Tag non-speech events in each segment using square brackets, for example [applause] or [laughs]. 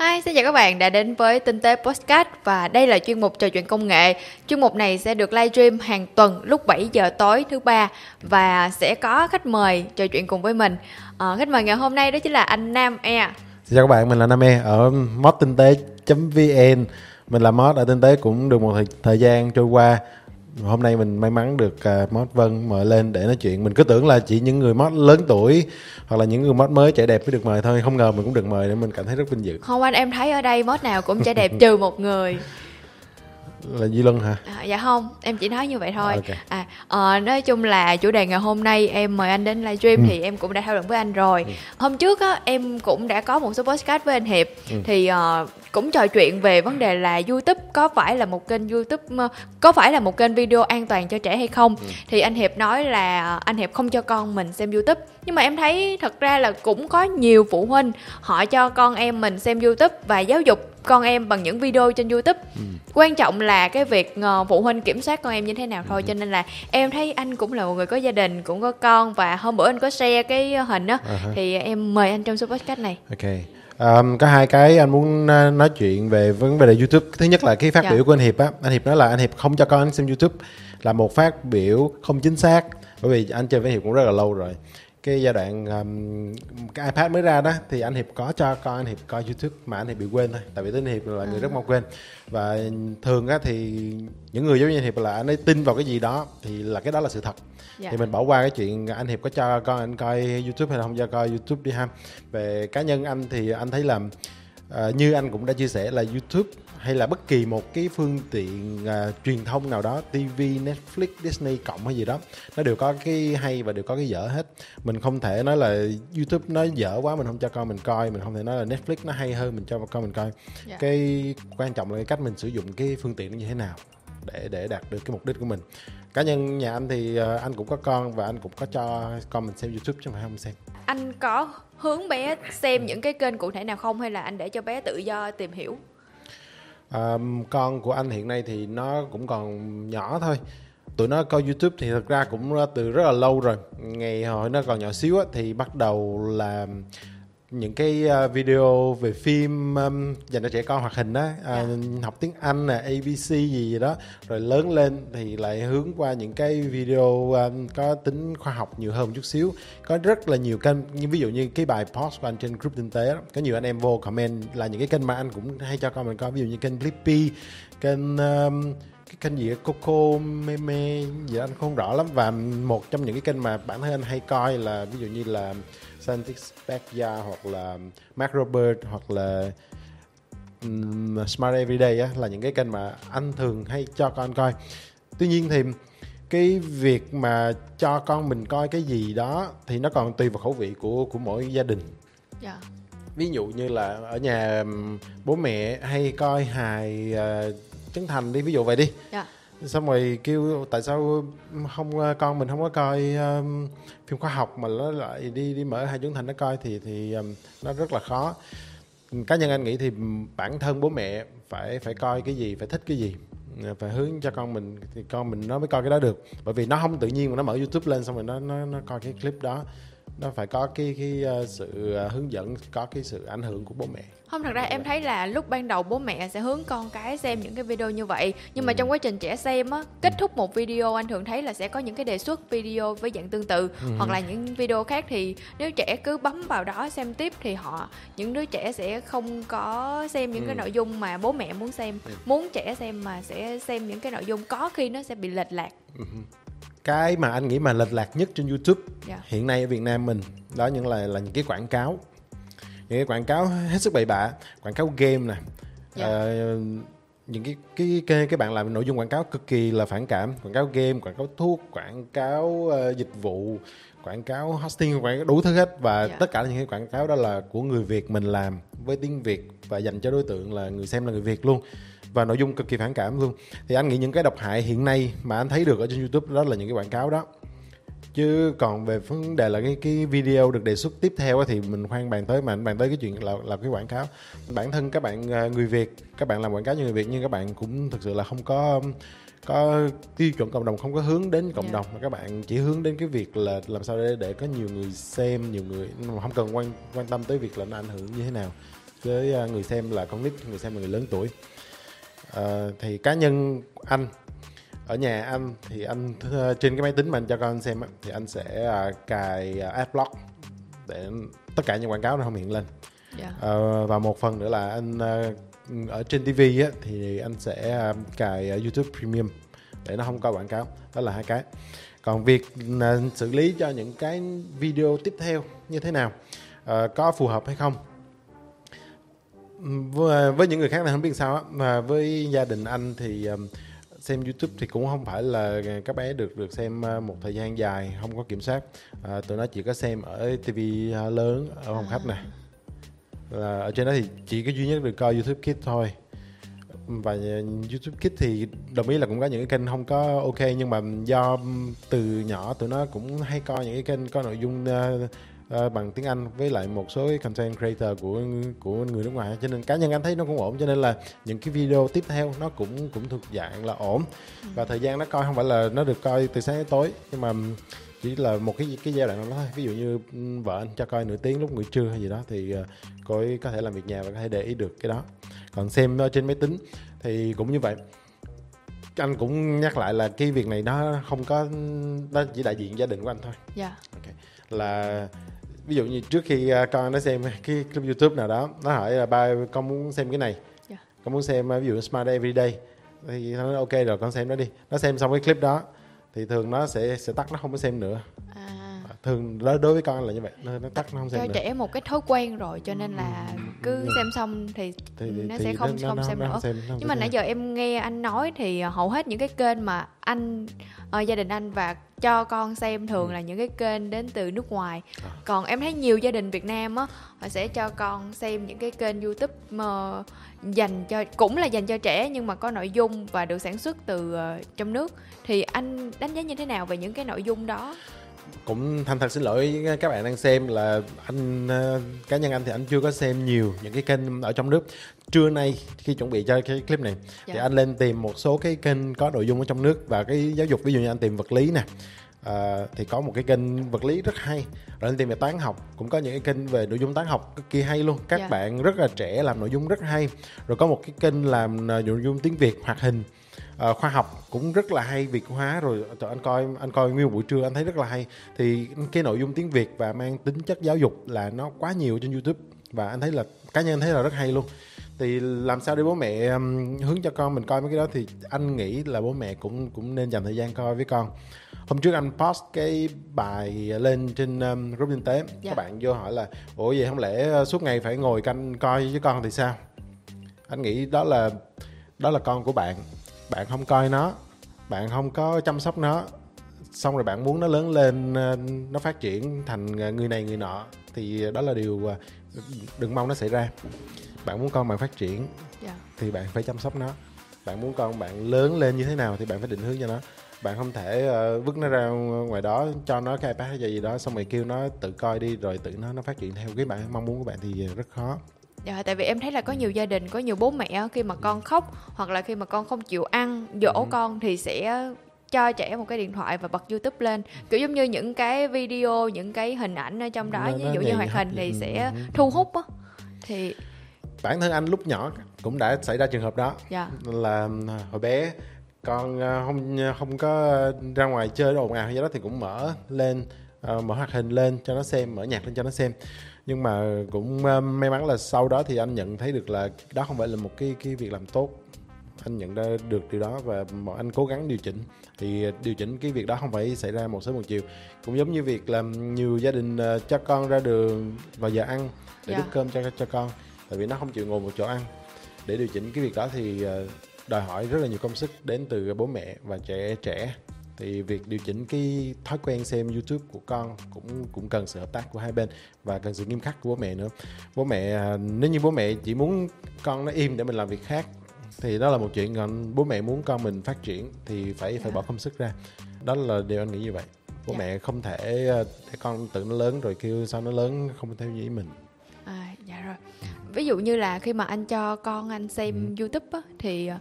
Hi, xin chào các bạn đã đến với Tinh tế Podcast và đây là chuyên mục trò chuyện công nghệ. Chuyên mục này sẽ được live stream hàng tuần lúc 7 giờ tối thứ ba và sẽ có khách mời trò chuyện cùng với mình. À, khách mời ngày hôm nay đó chính là anh Nam E. Xin chào các bạn, mình là Nam E ở mod tinh tế.vn. Mình làm mod ở tinh tế cũng được một thời, thời gian trôi qua hôm nay mình may mắn được uh, mod Vân mời lên để nói chuyện. Mình cứ tưởng là chỉ những người mod lớn tuổi hoặc là những người mod mới trẻ đẹp mới được mời thôi. Không ngờ mình cũng được mời nên mình cảm thấy rất vinh dự. Không anh em thấy ở đây mod nào cũng trẻ đẹp trừ một người [laughs] là Duy Luân hả? À, dạ không, em chỉ nói như vậy thôi. Okay. À, à nói chung là chủ đề ngày hôm nay em mời anh đến livestream ừ. thì em cũng đã thảo luận với anh rồi. Ừ. Hôm trước á em cũng đã có một số podcast với anh Hiệp ừ. thì uh, cũng trò chuyện về vấn đề là YouTube có phải là một kênh YouTube có phải là một kênh video an toàn cho trẻ hay không? Ừ. Thì anh Hiệp nói là anh Hiệp không cho con mình xem YouTube. Nhưng mà em thấy thật ra là cũng có nhiều phụ huynh họ cho con em mình xem YouTube và giáo dục con em bằng những video trên youtube ừ. quan trọng là cái việc uh, phụ huynh kiểm soát con em như thế nào thôi ừ. cho nên là em thấy anh cũng là một người có gia đình cũng có con và hôm bữa anh có share cái hình đó uh-huh. thì em mời anh trong số podcast này ok Um, có hai cái anh muốn nói chuyện về vấn đề YouTube thứ nhất là cái phát dạ. biểu của anh Hiệp á anh Hiệp nói là anh Hiệp không cho con anh xem YouTube là một phát biểu không chính xác bởi vì anh chơi với Hiệp cũng rất là lâu rồi cái giai đoạn um, cái iPad mới ra đó thì anh Hiệp có cho con anh Hiệp coi YouTube mà anh Hiệp bị quên thôi tại vì tính Hiệp là người rất à. mong quên và thường á thì những người giống như anh Hiệp là anh ấy tin vào cái gì đó thì là cái đó là sự thật dạ. thì mình bỏ qua cái chuyện anh Hiệp có cho con anh coi YouTube hay là không cho coi YouTube đi ha về cá nhân anh thì anh thấy là uh, như anh cũng đã chia sẻ là YouTube hay là bất kỳ một cái phương tiện uh, truyền thông nào đó TV Netflix Disney cộng hay gì đó nó đều có cái hay và đều có cái dở hết mình không thể nói là YouTube nó dở quá mình không cho con mình coi mình không thể nói là Netflix nó hay hơn mình cho con mình coi yeah. Dạ. cái quan trọng là cái cách mình sử dụng cái phương tiện nó như thế nào để để đạt được cái mục đích của mình cá nhân nhà anh thì uh, anh cũng có con và anh cũng có cho con mình xem YouTube chứ không phải không xem anh có hướng bé xem những cái kênh cụ thể nào không hay là anh để cho bé tự do tìm hiểu? À, con của anh hiện nay thì nó cũng còn nhỏ thôi. Tụi nó coi youtube thì thật ra cũng từ rất là lâu rồi. Ngày hồi nó còn nhỏ xíu á, thì bắt đầu là những cái ờ, video về phim um, dành cho trẻ con hoạt hình á uh, yeah. học tiếng Anh nè ABC gì gì đó rồi lớn lên thì lại hướng qua những cái video um, có tính khoa học nhiều hơn một chút xíu có rất là nhiều kênh như ví dụ như cái bài post của anh trên group tinh tế đó, có nhiều anh em vô comment là những cái kênh mà anh cũng hay cho con mình coi ví dụ như kênh Blippi kênh um, cái kênh gì Coco Meme gì đó anh không rõ lắm và một trong những cái kênh mà bản thân anh hay coi là ví dụ như là Scientific Backyard hoặc là Macro Bird hoặc là um, Smart Everyday á, là những cái kênh mà anh thường hay cho con coi tuy nhiên thì cái việc mà cho con mình coi cái gì đó thì nó còn tùy vào khẩu vị của của mỗi gia đình yeah. Dạ. ví dụ như là ở nhà bố mẹ hay coi hài uh, trấn thành đi ví dụ vậy đi yeah dạ xong rồi kêu tại sao không ờ, con mình không có coi um, phim khoa học mà nó lại đi đi mở hai chứng thành nó coi thì thì um, nó rất là khó. Cá nhân anh nghĩ thì bản thân bố mẹ phải phải coi cái gì phải thích cái gì phải hướng cho con mình thì con mình nó mới coi cái đó được. Bởi vì nó không tự nhiên mà nó mở youtube lên xong rồi nó nó nó coi cái clip đó nó phải có cái cái uh, sự uh, hướng dẫn có cái sự ảnh hưởng của bố mẹ không thật ra em thấy là lúc ban đầu bố mẹ sẽ hướng con cái xem những cái video như vậy nhưng mà ừ. trong quá trình trẻ xem á kết thúc một video anh thường thấy là sẽ có những cái đề xuất video với dạng tương tự ừ. hoặc là những video khác thì nếu trẻ cứ bấm vào đó xem tiếp thì họ những đứa trẻ sẽ không có xem những ừ. cái nội dung mà bố mẹ muốn xem ừ. muốn trẻ xem mà sẽ xem những cái nội dung có khi nó sẽ bị lệch lạc ừ cái mà anh nghĩ mà lệch lạc nhất trên YouTube yeah. Dạ. hiện nay ở Việt Nam mình đó những là là những cái quảng cáo những cái quảng cáo hết sức bậy bạ quảng cáo game nè yeah. Dạ. uh, những cái cái cái cái bạn làm nội dung quảng cáo cực kỳ là phản cảm quảng cáo game quảng cáo thuốc quảng cáo uh, dịch vụ quảng cáo hosting quảng cáo đủ thứ hết và yeah. Dạ. tất cả những cái quảng cáo đó là của người Việt mình làm với tiếng Việt và dành cho đối tượng là người xem là người Việt luôn và nội dung cực kỳ phản cảm luôn. Thì anh nghĩ những cái độc hại hiện nay mà anh thấy được ở trên youtube đó là những cái quảng cáo đó. Chứ còn về vấn đề là cái cái video được đề xuất tiếp theo thì mình khoan bàn tới mà anh bàn tới cái chuyện là là cái quảng cáo. Bản thân các bạn à, người việt các bạn làm quảng cáo như người việt nhưng các bạn cũng thực sự là không có có tiêu chuẩn cộng đồng không có hướng đến cộng yeah. Dạ. đồng. Mà các bạn chỉ hướng đến cái việc là làm sao để để có nhiều người xem nhiều người không cần quan quan tâm tới việc là nó ảnh hưởng như thế nào. Với uh, người xem là con nít người xem là người lớn tuổi uh, thì cá nhân anh ở nhà anh thì anh trên cái máy tính mà anh cho con xem thì anh sẽ uh, cài uh, adblock để tất cả những quảng cáo nó không hiện lên yeah. Dạ. uh, và một phần nữa là anh uh, ở trên TV á, thì anh sẽ uh, cài uh, YouTube Premium để nó không có quảng cáo đó là hai cái còn việc xử lý cho những cái video tiếp theo như thế nào uh, có phù hợp hay không với, với những người khác thì không biết sao á. Mà với gia đình anh thì xem YouTube thì cũng không phải là các bé được được xem một thời gian dài không có kiểm soát. À, tụi nó chỉ có xem ở TV lớn ở phòng khách này là ở trên đó thì chỉ có duy nhất được coi YouTube Kids thôi và ờ, YouTube Kids thì đồng ý là cũng có những cái kênh không có ok nhưng mà do từ nhỏ tụi nó cũng hay coi những cái kênh có nội dung uh, uh, bằng tiếng Anh với lại một số cái content creator của của người nước ngoài. Cho nên cá nhân anh thấy nó cũng ổn cho nên là những cái video tiếp theo nó cũng cũng thuộc dạng là ổn. Và thời gian nó coi không phải là nó được coi từ sáng đến tối nhưng mà chỉ là một cái cái giai đoạn đó thôi. Ví dụ như vợ anh cho coi nửa tiếng lúc buổi trưa hay gì đó thì uh, cô ấy có thể làm việc nhà và có thể để ý được cái đó còn xem ở trên máy tính thì cũng như vậy anh cũng nhắc lại là cái việc này nó không có nó chỉ đại diện gia đình của anh thôi dạ yeah. okay. là ví dụ như trước khi à, con nó xem cái clip youtube nào đó nó hỏi là ba con muốn xem cái này yeah. Dạ. con muốn xem ví dụ smart everyday thì nó nói ok rồi con xem nó đi nó xem xong cái clip đó thì thường nó sẽ sẽ tắt nó không có xem nữa à. Thường đối đối với con là như vậy nó, nó tắt nó không xem cho nữa. trẻ một cái thói quen rồi cho nên là cứ ừ. xem xong thì, thì, thì nó thì sẽ không nó, không nó, xem nó, nữa không xem, nhưng mà nãy giờ em nghe anh nói thì hầu hết những cái kênh mà anh uh, gia đình anh và cho con xem thường ừ. là những cái kênh đến từ nước ngoài à. còn em thấy nhiều gia đình Việt Nam á họ sẽ cho con xem những cái kênh YouTube mà dành cho cũng là dành cho trẻ nhưng mà có nội dung và được sản xuất từ uh, trong nước thì anh đánh giá như thế nào về những cái nội dung đó cũng thành thật xin lỗi các bạn đang xem là anh uh, cá nhân anh thì anh chưa có xem nhiều những cái kênh ở trong nước trưa nay khi chuẩn bị cho cái clip này dạ. thì anh lên tìm một số cái kênh có nội dung ở trong nước và cái giáo dục ví dụ như anh tìm vật lý nè à, thì có một cái kênh vật lý rất hay rồi anh tìm về toán học cũng có những cái kênh về nội dung toán học cực kỳ hay luôn các yeah. Dạ. bạn rất là trẻ làm nội dung rất hay rồi có một cái kênh làm nội dung tiếng việt hoạt hình uh, khoa học cũng rất là hay việt hóa rồi trời, anh coi anh coi nguyên buổi trưa anh thấy rất là hay. Thì cái nội dung tiếng việt và mang tính chất giáo dục là nó quá nhiều trên youtube và anh thấy là cá nhân thấy là rất hay luôn. Thì làm sao để bố mẹ um, hướng cho con mình coi mấy cái đó thì anh nghĩ là bố mẹ cũng cũng nên dành thời gian coi với con. Hôm trước anh post cái bài lên trên um, group kinh tế. Dạ. các bạn vô hỏi là ủa vậy không lẽ uh, suốt ngày phải ngồi canh coi với con thì sao? Anh nghĩ đó là đó là con của bạn bạn không coi nó bạn không có chăm sóc nó xong rồi bạn muốn nó lớn lên uh, nó phát triển thành uh, người này người nọ thì đó là điều đừng mong nó xảy ra bạn muốn con bạn phát triển yeah. Dạ. thì bạn phải chăm sóc nó bạn muốn con bạn lớn lên như thế nào thì bạn phải định hướng cho nó bạn không thể uh, vứt nó ra ngoài đó cho nó cái ipad hay gì đó xong rồi kêu nó tự coi đi rồi tự nó nó phát triển theo cái bạn mong muốn của bạn thì rất khó Dạ, tại vì em thấy là có nhiều gia đình, có nhiều bố mẹ khi mà con khóc hoặc là khi mà con không chịu ăn, dỗ ừ. con thì sẽ cho trẻ một cái điện thoại và bật YouTube lên kiểu giống như những cái video những cái hình ảnh ở trong đó ví dụ như hoạt hình thì sẽ thu hút á thì bản thân anh lúc nhỏ cũng đã xảy ra trường hợp đó. Dạ. là hồi bé con ờ, không không có ra ngoài chơi ồn ào hay gì đó thì cũng mở lên mở hoạt hình lên cho nó xem mở nhạc lên cho nó xem nhưng mà cũng uh, may mắn là sau đó thì anh nhận thấy được là đó không phải là một cái cái việc làm tốt anh nhận ra được điều đó và anh cố gắng điều chỉnh thì điều chỉnh cái việc đó không phải xảy ra một sớm một chiều cũng giống như việc làm nhiều gia đình uh, cho con ra đường vào giờ ăn để yeah. đút dạ. cơm cho cho con tại vì nó không chịu ngồi một chỗ ăn để điều chỉnh cái việc đó thì đòi hỏi rất là nhiều công sức đến từ bố mẹ và trẻ trẻ thì việc điều chỉnh cái thói quen xem YouTube của con cũng cũng cần sự hợp tác của hai bên và cần sự nghiêm khắc của bố mẹ nữa bố mẹ à, nếu như bố mẹ chỉ muốn con nó im để mình làm việc khác thì đó là một chuyện còn bố mẹ muốn con mình phát triển thì phải phải dạ. bỏ công sức ra đó là điều anh nghĩ như vậy bố yeah. Dạ. mẹ không thể à, để con tự nó lớn rồi kêu sao nó lớn không theo ý mình à dạ rồi ví dụ như là khi mà anh cho con anh xem ừ. youtube á, thì ờ,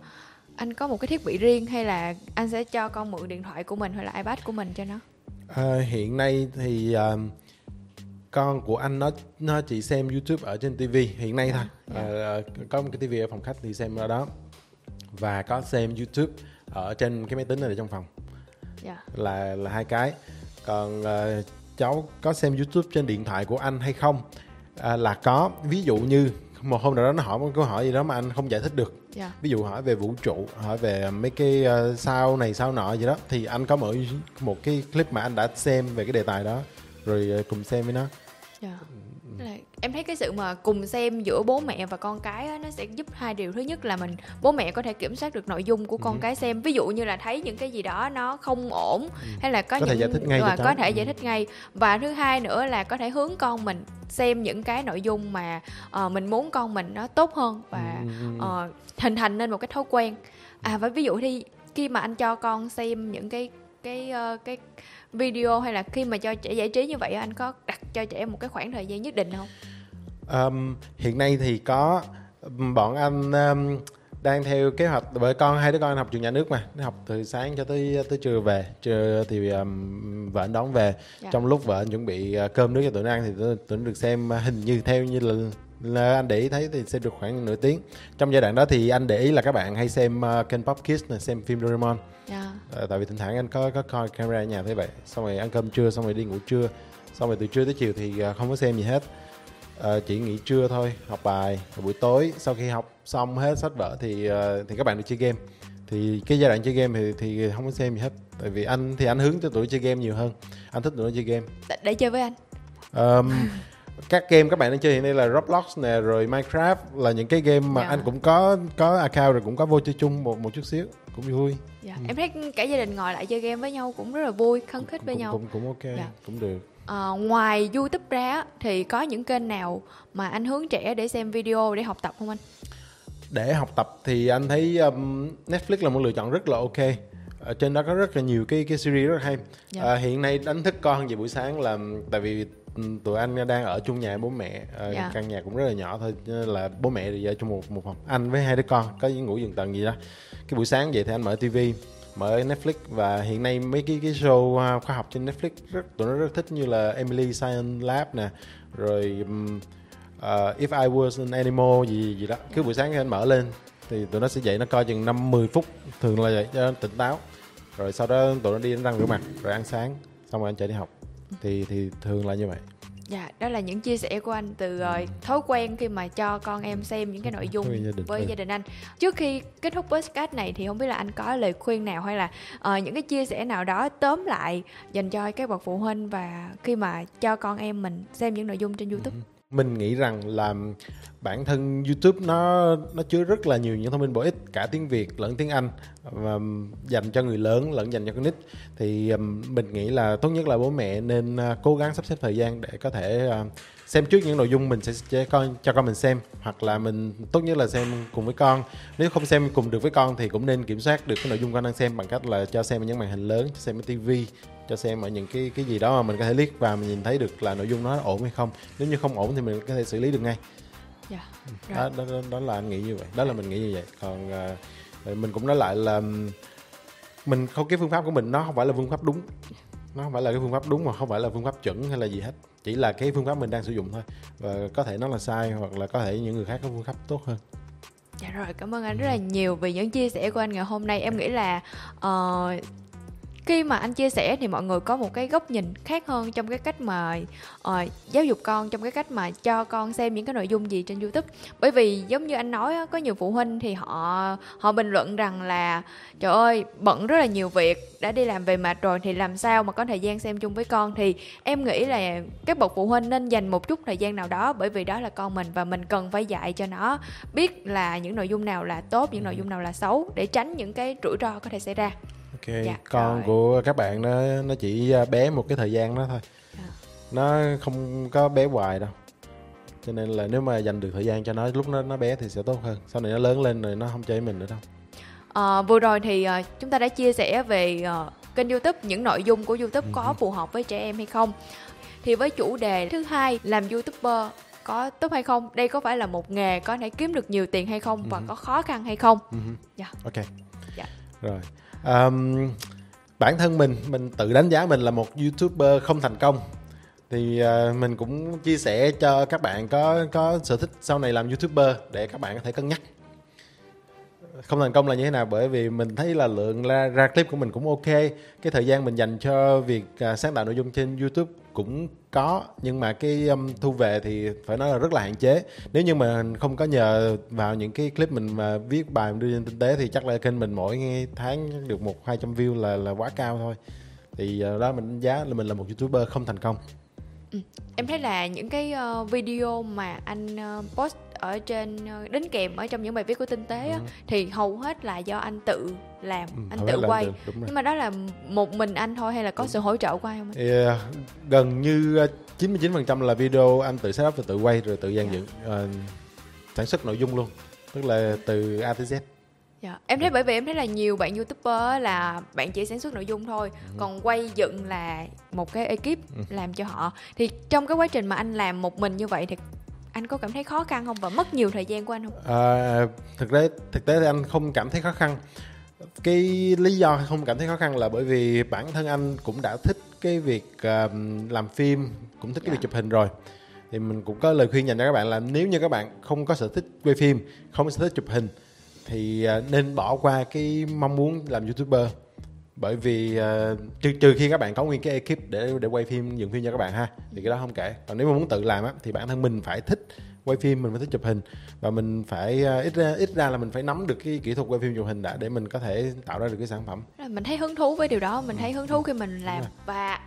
anh có một cái thiết bị riêng hay là anh sẽ cho con mượn điện thoại của mình hay là ipad của mình cho nó? À, hiện nay thì uh, con của anh nó nó chỉ xem YouTube ở trên TV hiện nay thôi. yeah. à, có một cái TV ở phòng khách thì xem ở đó và có xem YouTube ở trên cái máy tính này trong phòng. Yeah. là là hai cái. Còn uh, cháu có xem YouTube trên điện thoại của anh hay không? À, là có. Ví dụ như một hôm nào đó nó hỏi một câu hỏi gì đó mà anh không giải thích được yeah. ví dụ hỏi về vũ trụ hỏi về mấy cái uh, sao này sao nọ gì đó thì anh có mở một cái clip mà anh đã xem về cái đề tài đó rồi uh, cùng xem với nó yeah. là em thấy cái sự mà cùng xem giữa bố mẹ và con cái á, nó sẽ giúp hai điều thứ nhất là mình bố mẹ có thể kiểm soát được nội dung của con ừ. cái xem ví dụ như là thấy những cái gì đó nó không ổn ừ. hay là có, có những thể giải thích ngay có thể giải thích ngay và thứ hai nữa là có thể hướng con mình xem những cái nội dung mà uh, mình muốn con mình nó tốt hơn và uh, hình thành nên một cái thói quen à và ví dụ thì khi mà anh cho con xem những cái cái uh, cái video hay là khi mà cho trẻ giải trí như vậy anh có đặt cho trẻ một cái khoảng thời gian nhất định không? Um, hiện nay thì có bọn anh um, đang theo kế hoạch bởi con hai đứa con học trường nhà nước mà nó học từ sáng cho tới tới trưa về trưa thì um, vợ anh đón về dạ. trong lúc vợ anh chuẩn bị uh, cơm nước cho tụi nó ăn thì tụi, tụi nó được xem hình như theo như là là anh để ý thấy thì sẽ được khoảng nửa tiếng trong giai đoạn đó thì anh để ý là các bạn hay xem uh, kênh Pop Kids này xem phim Doraemon yeah. Dạ. uh, tại vì thỉnh thoảng anh có có coi camera ở nhà thế vậy xong rồi ăn cơm trưa xong rồi đi ngủ trưa xong rồi từ trưa tới chiều thì uh, không có xem gì hết uh, chỉ nghỉ trưa thôi học bài rồi buổi tối sau khi học xong hết sách vở thì uh, thì các bạn được chơi game thì cái giai đoạn chơi game thì thì không có xem gì hết tại vì anh thì anh hướng cho tụi chơi game nhiều hơn anh thích tụi nó chơi game để, để chơi với anh um, các game các bạn đang chơi hiện nay là Roblox nè rồi Minecraft là những cái game mà yeah. Dạ. anh cũng có có account rồi cũng có vô chơi chung một một chút xíu cũng vui. Yeah. Dạ, ừ. Em thấy cả gia đình ngồi lại chơi game với nhau cũng rất là vui, khấn khích với cũng, nhau. Cũng cũng ok, yeah. Dạ. cũng được. À, ngoài YouTube ra thì có những kênh nào mà anh hướng trẻ để xem video để học tập không anh? Để học tập thì anh thấy um, Netflix là một lựa chọn rất là ok. Ở trên đó có rất là nhiều cái cái series rất là hay. Yeah. À, hiện nay đánh thức con về buổi sáng là tại vì Ừ, tụi anh đang ở chung nhà bố mẹ ờ, yeah. Dạ. căn nhà cũng rất là nhỏ thôi là bố mẹ thì ở chung một một phòng anh với hai đứa con có ngủ giường tầng gì đó cái buổi sáng vậy thì anh mở tivi mở Netflix và hiện nay mấy cái cái show à, khoa học trên Netflix rất tụi nó rất thích như là Emily Science Lab nè rồi um, uh, If I Was an Animal gì gì đó. Cứ buổi sáng anh mở lên thì tụi nó sẽ dậy nó coi chừng năm 10 phút thường là vậy cho tỉnh táo. Rồi sau đó tụi nó đi đánh răng rửa mặt rồi ăn sáng xong rồi anh chạy đi học. Thì thì thường là như vậy. Dạ, đó là những chia sẻ của anh từ uh, thói quen khi mà cho con em xem những cái nội dung gia đình, với ừ. gia đình anh. Trước khi kết thúc podcast này thì không biết là anh có lời khuyên nào hay là uh, những cái chia sẻ nào đó tóm lại dành cho các bậc phụ huynh và khi mà cho con em mình xem những nội dung trên YouTube. Ừ mình nghĩ rằng là bản thân YouTube nó nó chứa rất là nhiều những thông tin bổ ích, cả tiếng Việt lẫn tiếng Anh, và dành cho người lớn lẫn dành cho con nít. Thì um, mình nghĩ là tốt nhất là bố mẹ nên à, cố gắng sắp xếp thời gian để có thể à, xem trước những nội dung mình sẽ cho con cho con mình xem, hoặc là mình tốt nhất là xem cùng với con. Nếu không xem cùng được với con thì cũng nên kiểm soát được cái nội dung con đang xem bằng cách là cho xem ở những màn hình lớn xem ở tivi cho xem ở những cái cái gì đó mà mình có thể liếc và mình nhìn thấy được là nội dung nó ổn hay không. Nếu như không ổn thì mình có thể xử lý được ngay. Yeah. Dạ, đó, đó, đó, đó là anh nghĩ như vậy. Đó là mình nghĩ như vậy. Còn uh, mình cũng nói lại là mình không cái phương pháp của mình nó không phải là phương pháp đúng. Nó không phải là cái phương pháp đúng mà không phải là phương pháp chuẩn hay là gì hết. Chỉ là cái phương pháp mình đang sử dụng thôi. Và có thể nó là sai hoặc là có thể những người khác có phương pháp tốt hơn. Dạ rồi cảm ơn anh rất là nhiều vì những chia sẻ của anh ngày hôm nay. Em nghĩ là uh, khi mà anh chia sẻ thì mọi người có một cái góc nhìn khác hơn trong cái cách mà uh, giáo dục con trong cái cách mà cho con xem những cái nội dung gì trên youtube. Bởi vì giống như anh nói có nhiều phụ huynh thì họ họ bình luận rằng là trời ơi bận rất là nhiều việc đã đi làm về mệt rồi thì làm sao mà có thời gian xem chung với con? Thì em nghĩ là các bậc phụ huynh nên dành một chút thời gian nào đó bởi vì đó là con mình và mình cần phải dạy cho nó biết là những nội dung nào là tốt những nội dung nào là xấu để tránh những cái rủi ro có thể xảy ra ok dạ, con rồi. của các bạn nó nó chỉ à, bé một cái thời gian đó thôi à. nó không có bé hoài đâu cho nên là nếu mà dành được thời gian cho nó lúc nó nó bé thì sẽ tốt hơn sau này nó lớn lên rồi nó không chơi mình nữa đâu à, vừa rồi thì uh, chúng ta đã chia sẻ về uh, kênh youtube những nội dung của youtube ừ. có phù hợp với trẻ em hay không thì với chủ đề thứ hai làm youtuber có tốt hay không đây có phải là một nghề có thể kiếm được nhiều tiền hay không và ừ. có khó khăn hay không ừ. yeah. Dạ. ok yeah. Dạ. rồi um, bản thân mình mình tự đánh giá mình là một youtuber không thành công. Thì uh, mình cũng chia sẻ cho các bạn có có sở thích sau này làm youtuber để các bạn có thể cân nhắc. Không thành công là như thế nào? Bởi vì mình thấy là lượng ra, ra clip của mình cũng ok. Cái thời gian mình dành cho việc uh, sáng tạo nội dung trên youtube cũng có nhưng mà cái um, thu về thì phải nói là rất là hạn chế nếu như mà không có nhờ vào những cái clip mình mà viết bài đưa lên tinh tế thì chắc là kênh mình mỗi tháng được một hai trăm view là là quá cao thôi thì uh, đó mình đánh giá là mình là một youtuber không thành công ừ. em thấy là những cái uh, video mà anh uh, post ở trên uh, đính kèm ở trong những bài viết của tinh tế ừ. á, thì hầu hết là do anh tự làm ừ, anh tự quay được, nhưng mà đó là một mình anh thôi hay là có đúng. sự hỗ trợ của ai không yeah, gần như 99% là video anh tự setup và tự quay rồi tự dàn dựng uh, sản xuất nội dung luôn tức là từ A tới Z Dạ. Em thấy bởi vì em thấy là nhiều bạn youtuber là bạn chỉ sản xuất nội dung thôi, ừ. còn quay dựng là một cái ekip ừ. làm cho họ. Thì trong cái quá trình mà anh làm một mình như vậy thì anh có cảm thấy khó khăn không và mất nhiều thời gian của anh không? À, thực tế thực tế thì anh không cảm thấy khó khăn. Cái lý do không cảm thấy khó khăn là bởi vì bản thân anh cũng đã thích cái việc uh, làm phim, cũng thích dạ. cái việc chụp hình rồi thì mình cũng có lời khuyên dành cho các bạn là nếu như các bạn không có sở thích quay phim không có sở thích chụp hình thì à, nên bỏ qua cái mong muốn làm youtuber bởi vì uh, trừ, trừ khi các bạn có nguyên cái ekip để để quay phim dựng phim cho các bạn ha thì cái đó không kể. Còn nếu mà muốn tự làm á thì bản thân mình phải thích quay phim mình phải thích chụp hình. Và mình phải uh, ít ra ít ra là mình phải nắm được cái kỹ thuật quay phim chụp hình đã để mình có thể tạo ra được cái sản phẩm. Mình thấy hứng thú với điều đó mình thấy hứng thú khi mình làm. và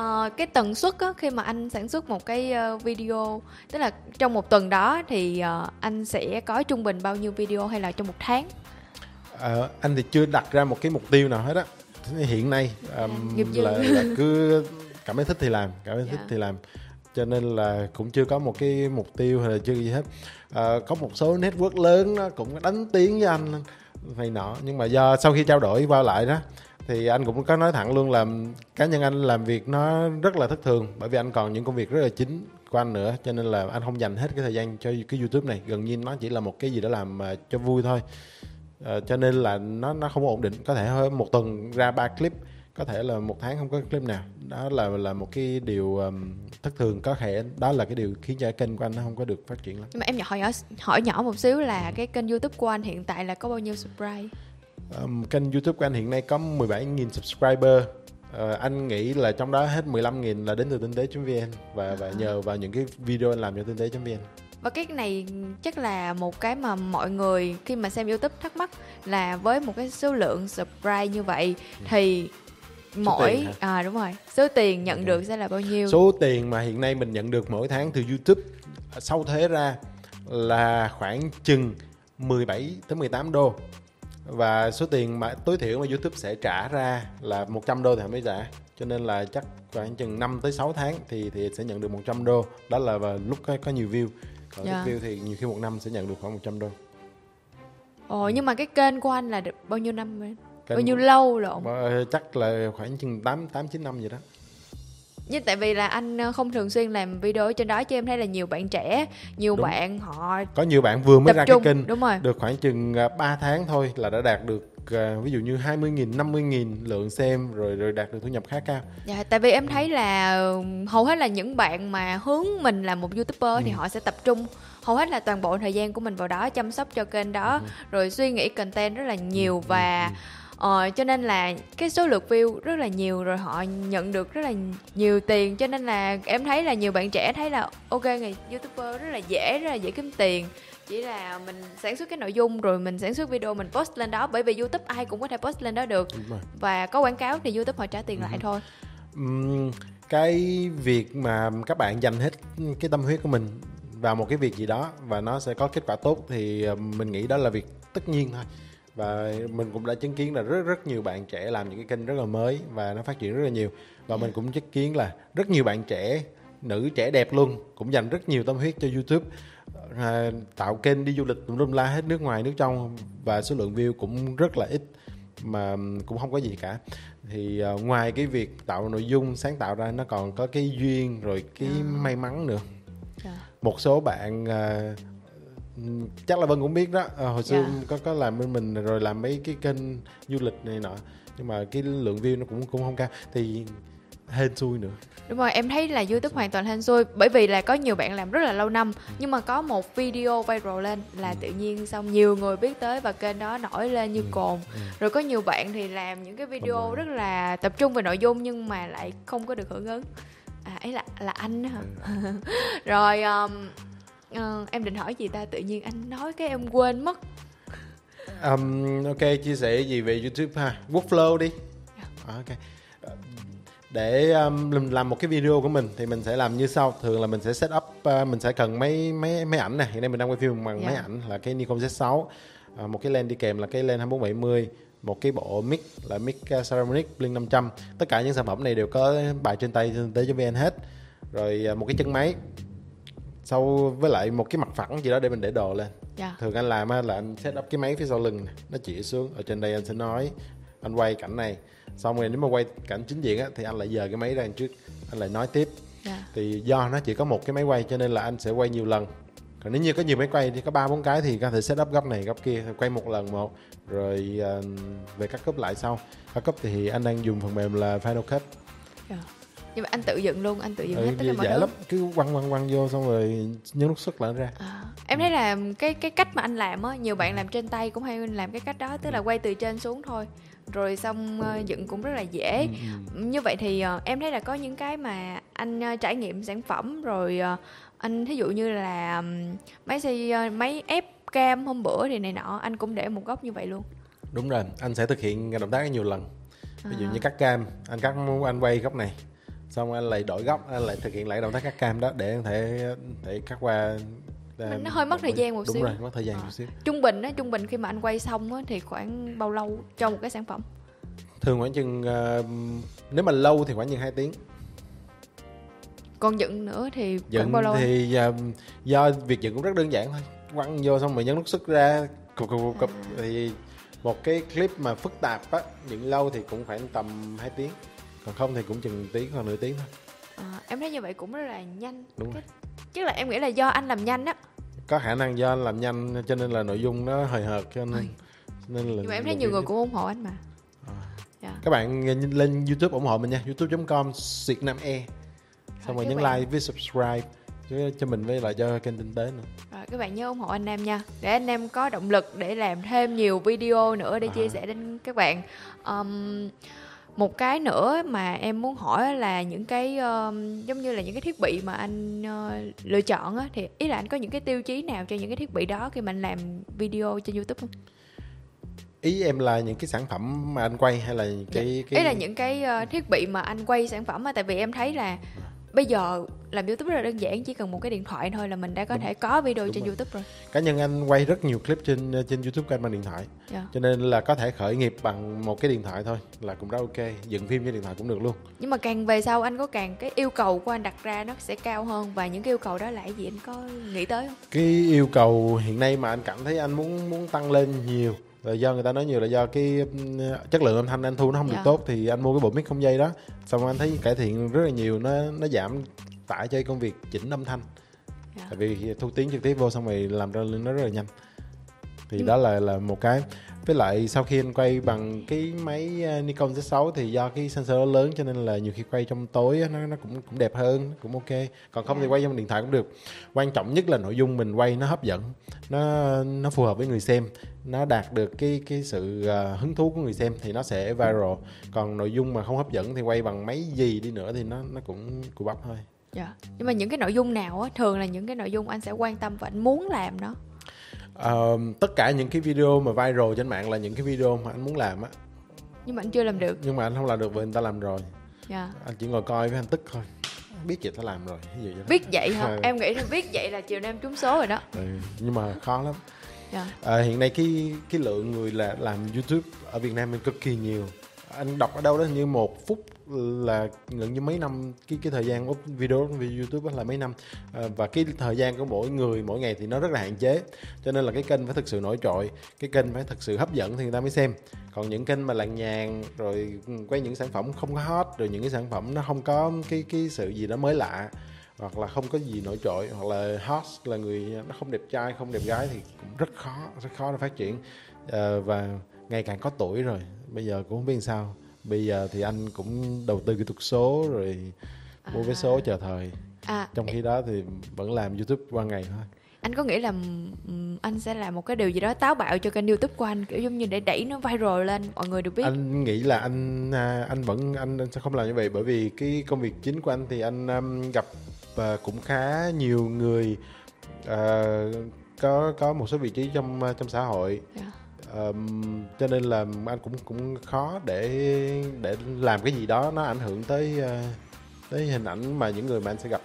uh, cái tần suất á, khi mà anh sản xuất một cái uh, video tức là trong một tuần đó thì uh, anh sẽ có trung bình bao nhiêu video hay là trong một tháng? Uh, anh thì chưa đặt ra một cái mục tiêu nào hết á hiện nay um, là, là cứ cảm thấy thích thì làm cảm thấy yeah. thích dạ. thì làm. Cho nên là cũng chưa có một cái mục tiêu hay là chưa gì hết. À, có một số network lớn đó cũng đánh tiếng với anh này nọ. Nhưng mà do sau khi trao đổi qua lại đó thì anh cũng có nói thẳng luôn là cá nhân anh làm việc nó rất là thất thường. Bởi vì anh còn những công việc rất là chính của anh nữa. Cho nên là anh không dành hết cái thời gian cho cái youtube này. Gần như nó chỉ là một cái gì đó làm cho vui thôi à, cho nên là nó nó không ổn định. Có thể một tuần ra ba clip có thể là một tháng không có clip nào. Đó là là một cái điều um, thất thường có thể đó là cái điều khiến cho kênh của anh nó không có được phát triển lắm. Nhưng mà em hỏi nhỏ hỏi nhỏ một xíu là cái kênh youtube của anh hiện tại là có bao nhiêu subscribe? Um, kênh youtube của anh hiện nay có 17.000 subscriber. Uh, anh nghĩ là trong đó hết 15.000 là đến từ tinh tế.vn và và nhờ vào những cái video anh làm cho tinh tế.vn và cái này chắc là một cái mà mọi người khi mà xem youtube thắc mắc là với một cái số lượng subscribe như vậy ừ. thì mỗi à đúng rồi. Số tiền nhận được sẽ là bao nhiêu? Số tiền mà hiện nay mình nhận được mỗi tháng từ youtube sau thuế ra là khoảng chừng 17 tới 18 đô. Và số tiền mà tối thiểu mà YouTube sẽ trả ra là 100 đô thì mới trả cho nên là chắc khoảng chừng 5 tới 6 tháng thì thì sẽ nhận được 100 đô. Đó là vào lúc có, có nhiều view còn yeah. ít view thì nhiều khi một năm sẽ nhận được khoảng 100 đô Ồ nhưng mà cái kênh của anh là được bao nhiêu năm rồi? Kênh bao nhiêu lâu lộn chắc là khoảng chừng tám tám chín năm vậy đó nhưng tại vì là anh ờ, không thường xuyên làm video trên đó cho em thấy là nhiều bạn trẻ nhiều đúng. bạn họ có nhiều bạn vừa mới ra trung. cái kênh đúng rồi. được khoảng chừng 3 ờ, tháng thôi là đã đạt được uh, ví dụ như 20 nghìn 50 nghìn lượng xem rồi rồi đạt được thu nhập khá cao dạ tại vì em thấy là hầu hết là những bạn mà hướng mình làm một youtuber ừ. thì họ sẽ tập trung hầu hết là toàn bộ thời gian của mình vào đó chăm sóc cho kênh đó ừ. rồi suy nghĩ content rất là nhiều ừ. và ừ. Ờ, cho nên là cái số lượt view rất là nhiều rồi họ nhận được rất là nhiều tiền cho nên là em thấy là nhiều bạn trẻ thấy là ok ngày youtuber rất là dễ rất là dễ kiếm tiền. Chỉ là mình sản xuất cái nội dung rồi mình sản xuất video mình post lên đó bởi vì youtube ai cũng có thể post lên đó được. Và có quảng cáo thì youtube họ trả tiền lại ừ. thôi. Uhm, cái việc mà các bạn dành hết cái tâm huyết của mình vào một cái việc gì đó và nó sẽ có kết quả tốt thì ờ, mình nghĩ đó là việc tất nhiên thôi và mình cũng đã chứng kiến là rất rất nhiều bạn trẻ làm những cái kênh rất là mới và nó phát triển rất là nhiều và mình cũng chứng kiến là rất nhiều bạn trẻ nữ trẻ đẹp luôn cũng dành rất nhiều tâm huyết cho YouTube à, tạo kênh đi du lịch lum la hết nước ngoài nước trong và số lượng view cũng rất là ít mà cũng không có gì cả thì uh, ngoài cái việc tạo nội dung sáng tạo ra nó còn có cái duyên rồi cái à. may mắn nữa dạ. một số bạn uh, chắc là vân cũng biết đó. À, hồi xưa yeah. Dạ. có có làm bên mình rồi làm mấy cái kênh du lịch này nọ. Nhưng mà cái lượng view nó cũng cũng không cao. Thì hên xui nữa. Đúng rồi em thấy là youtube hoàn toàn hên xui. Bởi vì là có nhiều bạn làm rất là lâu năm. Nhưng mà có một video viral lên là tự nhiên xong nhiều người biết tới và kênh đó nổi lên như cồn. Rồi có nhiều bạn thì làm những cái video rất là tập trung về nội dung nhưng mà lại không có được hưởng ứng. À ấy là là anh hả? [laughs] Rồi um, uh, em định hỏi gì ta tự nhiên anh nói cái em quên mất um, ok chia sẻ gì về youtube ha workflow đi. Dạ. ok để um, làm một cái video của mình thì mình sẽ làm như sau thường là mình sẽ set up uh, mình sẽ cần mấy mấy máy ảnh này hiện nay mình đang quay phim bằng yeah. máy dạ. ảnh là cái Nikon Z6 uh, một cái lens đi kèm là cái lens 2470 một cái bộ mic là mic Ceramic Blink 500 tất cả những sản phẩm này đều có bài trên tay trên tế vn hết rồi uh, một cái chân máy sau với lại một cái mặt phẳng gì đó để mình để đồ lên yeah. Dạ. thường anh làm là anh set up cái máy phía sau lưng này, nó chỉ xuống ở trên đây anh sẽ nói anh quay cảnh này xong rồi nếu mà quay cảnh chính diện á thì anh lại dời cái máy ra trước anh lại nói tiếp yeah. Dạ. thì do nó chỉ có một cái máy quay cho nên là anh sẽ quay nhiều lần còn nếu như có nhiều máy quay thì có ba bốn cái thì có thể set up góc này góc kia quay một lần một rồi uh, về cắt cấp lại sau cắt cấp thì anh đang dùng phần mềm là Final Cut yeah. Nhưng mà anh tự dựng luôn anh tự dựng ừ, hết tất cả mọi thứ. lắm. Cứ quăng quăng quăng vô xong rồi nhấn nút xuất lại ra. À, em thấy là cái cái cách mà anh làm á nhiều bạn làm trên tay cũng hay làm cái cách đó tức là quay từ trên xuống thôi. Rồi xong uh, dựng cũng rất là dễ. Ừ, ừ. như vậy thì uh, em thấy là có những cái mà anh uh, trải nghiệm sản phẩm rồi anh thí dụ như là um, máy uh, máy ép cam hôm bữa thì này nọ anh cũng để một góc như vậy luôn. Đúng rồi anh sẽ thực hiện động tác nhiều lần. Ví dụ à. như cắt cam anh cắt anh quay góc này xong anh lại đổi góc anh lại thực hiện lại động tác cắt cam đó để có thể để cắt qua mình nó hơi mất thời gian một đúng xíu. rồi mất thời gian à. một xíu. Trung bình á trung bình khi mà anh quay xong á thì khoảng bao lâu cho một cái sản phẩm? Thường khoảng chừng uh, nếu mà lâu thì khoảng chừng 2 tiếng. Còn dựng nữa thì dựng khoảng bao lâu? thì uh, do việc dựng cũng rất đơn giản thôi. Quăng vô xong rồi nhấn nút xuất ra cục cục cục à. thì một cái clip mà phức tạp á dựng lâu thì cũng khoảng tầm 2 tiếng còn không thì cũng chừng tiếng hoặc nửa tiếng thôi. À, em thấy như vậy cũng rất là nhanh. Đúng cái... chứ là em nghĩ là do anh làm nhanh á. Có khả năng do anh làm nhanh cho nên là nội dung nó hời hợt cho nên nên là nhưng mà em thấy nhiều người cũng ủng hộ anh mà. À. yeah. Dạ. các bạn lên youtube ủng hộ mình nha youtube.com việt nam e. Xong rồi, rồi nhấn bạn... like với subscribe cho mình với lại cho kênh tinh tế nữa. Rồi các bạn nhớ ủng hộ anh em nha. Để anh em có động lực để làm thêm nhiều video nữa để à. chia sẻ đến các bạn. Um, một cái nữa mà em muốn hỏi là những cái uh, giống như là những cái thiết bị mà anh uh, lựa chọn á thì ý là anh có những cái tiêu chí nào cho những cái thiết bị đó khi mà anh làm video trên youtube không ý em là những cái sản phẩm mà anh quay hay là cái, dạ. cái... ý là những cái uh, thiết bị mà anh quay sản phẩm á tại vì em thấy là bây giờ làm youtube rất là đơn giản chỉ cần một cái điện thoại thôi là mình đã có Đúng. thể có video trên rồi. youtube rồi cá nhân anh quay rất nhiều clip trên trên youtube kênh bằng điện thoại yeah. Dạ. cho nên là có thể khởi nghiệp bằng một cái điện thoại thôi là cũng rất ok dựng phim trên điện thoại cũng được luôn nhưng mà càng về sau anh có càng cái yêu cầu của anh đặt ra nó sẽ cao hơn và những cái yêu cầu đó là gì anh có nghĩ tới không cái yêu cầu hiện nay mà anh cảm thấy anh muốn muốn tăng lên nhiều là do người ta nói nhiều là do cái chất lượng âm thanh anh thu nó không dạ. được tốt thì anh mua cái bộ mic không dây đó xong anh thấy cải thiện rất là nhiều nó nó giảm tải cho công việc chỉnh âm thanh dạ. tại vì thu tiếng trực tiếp vô xong rồi làm ra nó rất là nhanh thì ừ. đó là là một cái với lại sau khi anh quay bằng cái máy ờ, Nikon Z6 thì do cái sensor nó lớn cho nên là nhiều khi quay trong tối nó nó cũng cũng đẹp hơn cũng ok. Còn không thì quay trong điện thoại cũng được. Quan trọng nhất là nội dung mình quay nó hấp dẫn nó nó phù hợp với người xem nó đạt được cái cái sự uh, hứng thú của người xem thì nó sẽ viral. Còn nội dung mà không hấp dẫn thì quay bằng máy gì đi nữa thì nó nó cũng cụ bắp thôi. Dạ. Yeah. nhưng mà những cái nội dung nào á thường là những cái nội dung anh sẽ quan tâm và anh muốn làm nó? Uh, tất cả những cái video mà viral trên mạng là những cái video mà anh muốn làm á nhưng mà anh chưa làm được nhưng mà anh không làm được vì người ta làm rồi yeah. Dạ. anh chỉ ngồi coi với anh tức thôi biết vậy ta làm rồi ví dụ biết vậy hả em nghĩ là biết vậy là chiều nay em trúng số rồi đó ừ, nhưng mà khó lắm yeah. Dạ. à, hiện nay cái cái lượng người là làm youtube ở việt nam mình cực kỳ nhiều anh đọc ở đâu đó như một phút là gần như mấy năm cái cái thời gian up video video YouTube là mấy năm. À, và cái thời gian của mỗi người mỗi ngày thì nó rất là hạn chế. Cho nên là cái kênh phải thực sự nổi trội cái kênh phải thực sự hấp dẫn thì người ta mới xem. Còn những kênh mà làng nhàn rồi ừ, quay những sản phẩm không có hot rồi những cái sản phẩm nó không có cái cái sự gì đó mới lạ hoặc là không có gì nổi trội hoặc là hot là người nó không đẹp trai không đẹp gái thì cũng rất khó rất khó để phát triển. À, và ngày càng có tuổi rồi bây giờ cũng không biết sao bây giờ thì anh cũng đầu tư kỹ thuật số rồi mua vé số chờ thời. À trong khi đó thì vẫn làm youtube qua ngày thôi. Anh có nghĩ là anh sẽ làm một cái điều gì đó táo bạo cho kênh youtube của anh kiểu giống như để đẩy nó viral lên mọi người được biết? Anh nghĩ là anh à, anh vẫn anh, anh sẽ không làm như vậy bởi vì cái công việc chính của anh thì anh um, gặp à, cũng khá nhiều người à, có có một số vị trí trong à, trong xã hội. Dạ. Ờm, cho nên là anh cũng cũng khó để để làm cái gì đó nó ảnh hưởng tới à, tới hình ảnh mà những người mà anh sẽ gặp.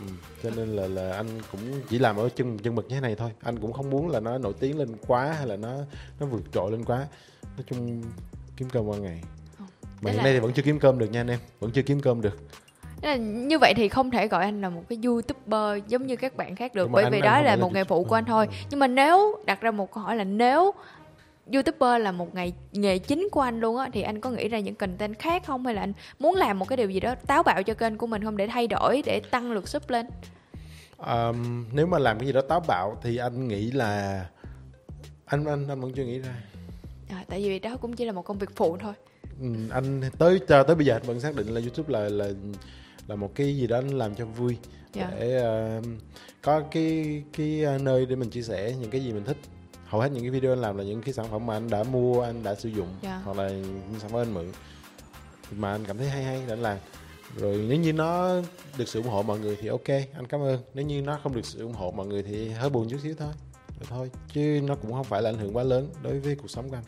Ừ. cho nên là là anh cũng chỉ làm ở chân chân mực như thế này thôi. Anh cũng không muốn là nó nổi tiếng lên quá hay là nó nó vượt trội lên quá. Nói chung kiếm cơm qua ngày. Ờ, mà hiện là- nay thì vẫn chưa kiếm cơm được nha anh em. Vẫn chưa kiếm cơm được là như vậy thì không thể gọi anh là một cái youtuber giống như các bạn khác được bởi vì đó là một nghề phụ của anh thôi. Nhưng mà nếu đặt ra một câu hỏi là nếu youtuber là một ngày nghề chính của anh luôn á thì anh có nghĩ ra những content khác không? Hay là anh muốn làm một cái điều gì đó táo bạo cho kênh của mình không để thay đổi để tăng lượt sub lên? Ờm, nếu mà làm cái gì đó táo bạo thì anh nghĩ là anh anh anh vẫn chưa nghĩ ra. À, tại vì đó cũng chỉ là một công việc phụ thôi. Ừ, anh tới cho tới bây giờ anh vẫn xác định là YouTube là là là một cái gì đó làm cho vui. Dạ. để ờ, có cái cái ờ, nơi để mình chia sẻ những cái gì mình thích. Hầu hết những cái video anh làm là những cái sản phẩm mà anh đã mua anh đã sử dụng Dạ. hoặc là những sản phẩm anh mượn. Mà anh cảm thấy hay hay để anh làm. Rồi nếu như nó được sự ủng hộ mọi người thì ok anh cảm ơn. Nếu như nó không được sự ủng hộ mọi người thì hơi buồn chút xíu thôi. Rồi thôi chứ nó cũng không phải là ảnh hưởng quá lớn đối với cuộc sống của anh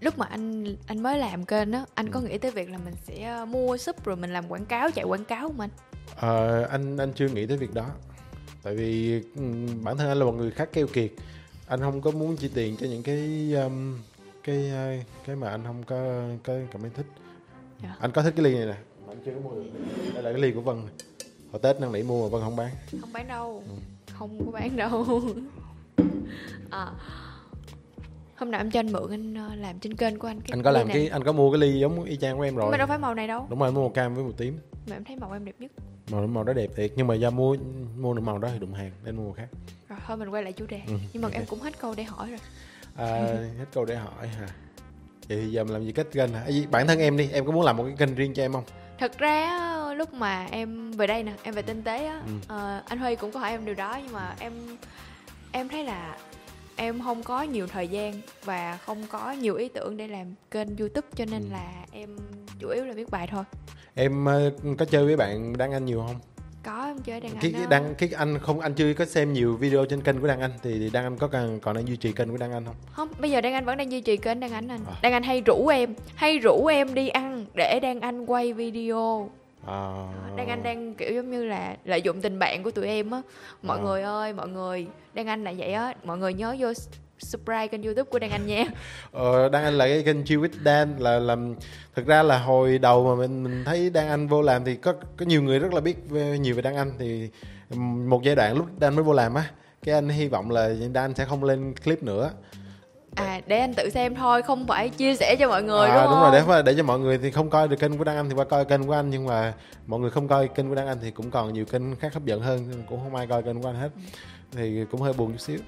lúc mà anh anh mới làm kênh á anh Ừ. có nghĩ tới việc là mình sẽ ờ, mua sub rồi mình làm quảng cáo chạy quảng cáo không anh Ờ, anh anh chưa nghĩ tới việc đó tại vì bản thân anh là một người khá keo kiệt anh không có muốn chi tiền cho những cái um, cái uh, cái mà anh không có có cảm thấy thích Dạ. anh có thích cái ly này nè mà anh chưa có mua được đây là cái ly của Vân này. hồi Tết năn nỉ mua mà Vân không bán không bán đâu Ừ. không có bán đâu [laughs] à, hôm nào em cho anh mượn anh ờ, làm trên kênh của anh cái anh có làm này. cái anh có mua cái ly giống y chang của em rồi. Mà đâu phải màu này đâu. Đúng rồi mua màu cam với màu tím. Mà em thấy màu em đẹp nhất. Màu màu đó đẹp thiệt nhưng mà do mua mua được màu đó thì đụng hàng nên mua màu khác. Rồi thôi mình quay lại chủ đề. Ừ, nhưng mà ok. em cũng hết câu để hỏi rồi. À, hết câu để hỏi hả? Vậy thì giờ mình làm gì cách kênh hả? À, bản thân em đi em có muốn làm một cái kênh riêng cho em không? Thật ra lúc mà em về đây nè em về tinh tế á Ừ. ờ, anh huy cũng có hỏi em điều đó nhưng mà em em thấy là em không có nhiều thời gian và không có nhiều ý tưởng để làm kênh youtube cho nên Ừ. là em chủ yếu là viết bài thôi em ờ, có chơi với bạn đăng anh nhiều không có em chơi cái, anh á. đăng cái anh không anh chưa có xem nhiều video trên kênh của đăng anh thì, thì đăng anh có còn còn đang duy trì kênh của đăng anh không không bây giờ đan anh vẫn đang duy trì kênh đan anh anh À. đan anh hay rủ em hay rủ em đi ăn để đan anh quay video à, đan anh đang kiểu giống như là lợi dụng tình bạn của tụi em á. Mọi À. người ơi mọi người đan anh là vậy á. Mọi người nhớ vô subscribe kênh youtube của đan anh nha. [laughs] Ờ, đăng anh là cái kênh chill with Dan là làm thực ra là hồi đầu mà mình mình thấy đăng anh vô làm thì có có nhiều người rất là biết về, nhiều về đăng anh thì một giai đoạn lúc Dan mới vô làm á cái anh hy vọng là Dan sẽ không lên clip nữa à để anh tự xem thôi không phải chia sẻ cho mọi người à, đúng đúng không rồi để để cho mọi người thì không coi được kênh của Đăng Anh thì qua coi kênh của anh nhưng mà mọi người không coi kênh của Đăng Anh thì cũng còn nhiều kênh khác hấp dẫn hơn cũng không ai coi kênh của anh hết. Thì cũng hơi buồn chút xíu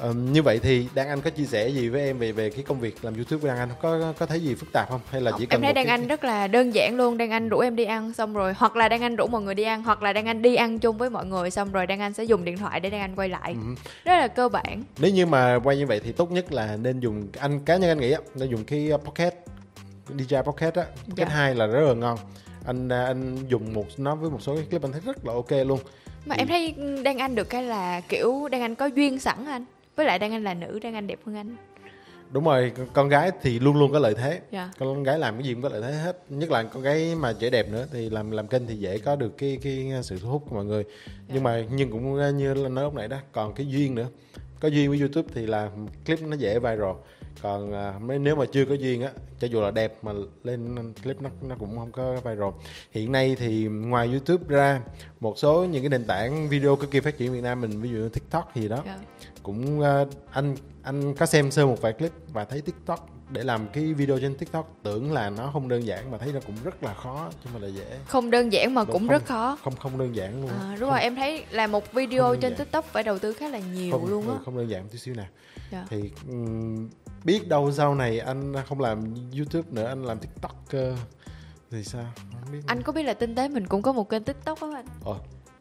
Ờm, như vậy thì Đăng Anh có chia sẻ gì với em về về cái công việc làm YouTube của Đăng Anh? Có có, thấy gì phức tạp không? Hay là chỉ cần em thấy đan cái- anh rất là đơn giản luôn. Đan anh rủ em đi ăn xong rồi hoặc là đan anh rủ mọi người đi ăn hoặc là đan anh đi ăn chung với mọi người xong rồi đan anh sẽ dùng điện thoại để đan anh quay lại. Ừ. rất là cơ bản. Nếu như mà quay như vậy thì tốt nhất là nên dùng anh cá nhân anh nghĩ á, nên dùng cái Pocket DJI Pocket á. Pocket Dạ. 2 là rất là ngon. Anh à, anh dùng một nó với một số cái clip anh thấy rất là ok luôn. Mà Ừ. em thấy đan anh được cái là kiểu đan anh có duyên sẵn anh với lại đan anh là nữ đan anh đẹp hơn anh. Đúng rồi con- gái thì luôn luôn có lợi thế. Dạ. Con gái làm cái gì cũng có lợi thế hết nhất là con gái mà trẻ đẹp nữa thì làm làm kênh thì dễ có được cái cái sự thu hút của mọi người. Nhưng mà nhưng cũng như là nói lúc nãy đó còn cái duyên nữa. Có duyên với youtube thì là clip nó dễ viral. Còn à, nếu mà chưa có duyên á cho dù là đẹp mà lên clip nó nó cũng không có viral. Hiện nay thì ngoài youtube ra một số những cái nền tảng video cực kỳ phát triển Việt Nam mình ví dụ như tiktok gì đó dạ cũng ờ, anh anh có xem sơ một vài clip và thấy tiktok để làm cái video trên tiktok tưởng là nó không đơn giản mà thấy nó cũng rất là khó chứ mà là dễ. Không đơn giản mà Đúng cũng không? rất khó. không không đơn giản luôn. À, đúng không, rồi em thấy làm một video trên giản. tiktok phải đầu tư khá là nhiều không, luôn ừ, á không đơn giản tí xíu nào Dạ. thì ừm, biết đâu sau này anh không làm youtube nữa anh làm tiktoker thì sao? Không biết anh có biết là tinh tế mình cũng có một kênh tiktok không anh ờ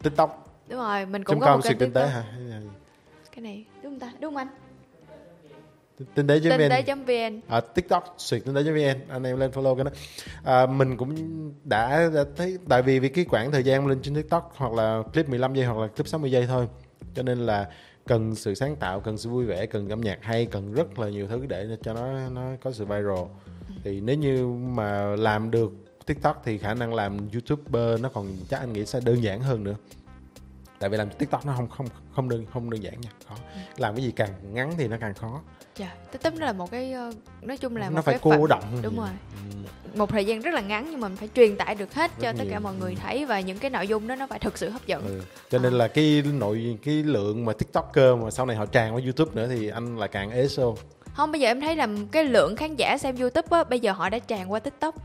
tiktok? Đúng rồi mình cũng Chúng có một kênh tiktok tinh tế hả cái này đúng không ta? Đúng không anh? Tinh tế tinh tế vn à, tiktok suyệt tinh tế vn anh em lên follow cái đó. À, mình cũng đã, đã thấy tại vì vì cái khoảng thời gian lên trên tiktok hoặc là clip 15 giây hoặc là clip 60 giây thôi. Cho nên là cần sự sáng tạo cần sự vui vẻ cần âm nhạc hay cần rất là nhiều thứ để cho nó nó có sự viral. Thì nếu như mà làm được tiktok thì khả năng làm youtuber nó còn chắc anh nghĩ sẽ đơn giản hơn nữa tại vì làm tiktok nó không không không đơn không đơn giản nha khó ừ. làm cái gì càng ngắn thì nó càng khó dạ tiktok nó là một cái ờ, nói chung là nó một phải cái cô phận, động đúng rồi ừ. một thời gian rất là ngắn nhưng mà mình phải truyền tải được hết rất cho nhiều. tất cả mọi người ừ. thấy và những cái nội dung đó nó phải thực sự hấp dẫn ừ. cho nên à. là cái nội cái lượng mà tiktoker mà sau này họ tràn qua youtube nữa thì anh là càng ế xô không bây giờ em thấy là cái lượng khán giả xem youtube á bây giờ họ đã tràn qua tiktok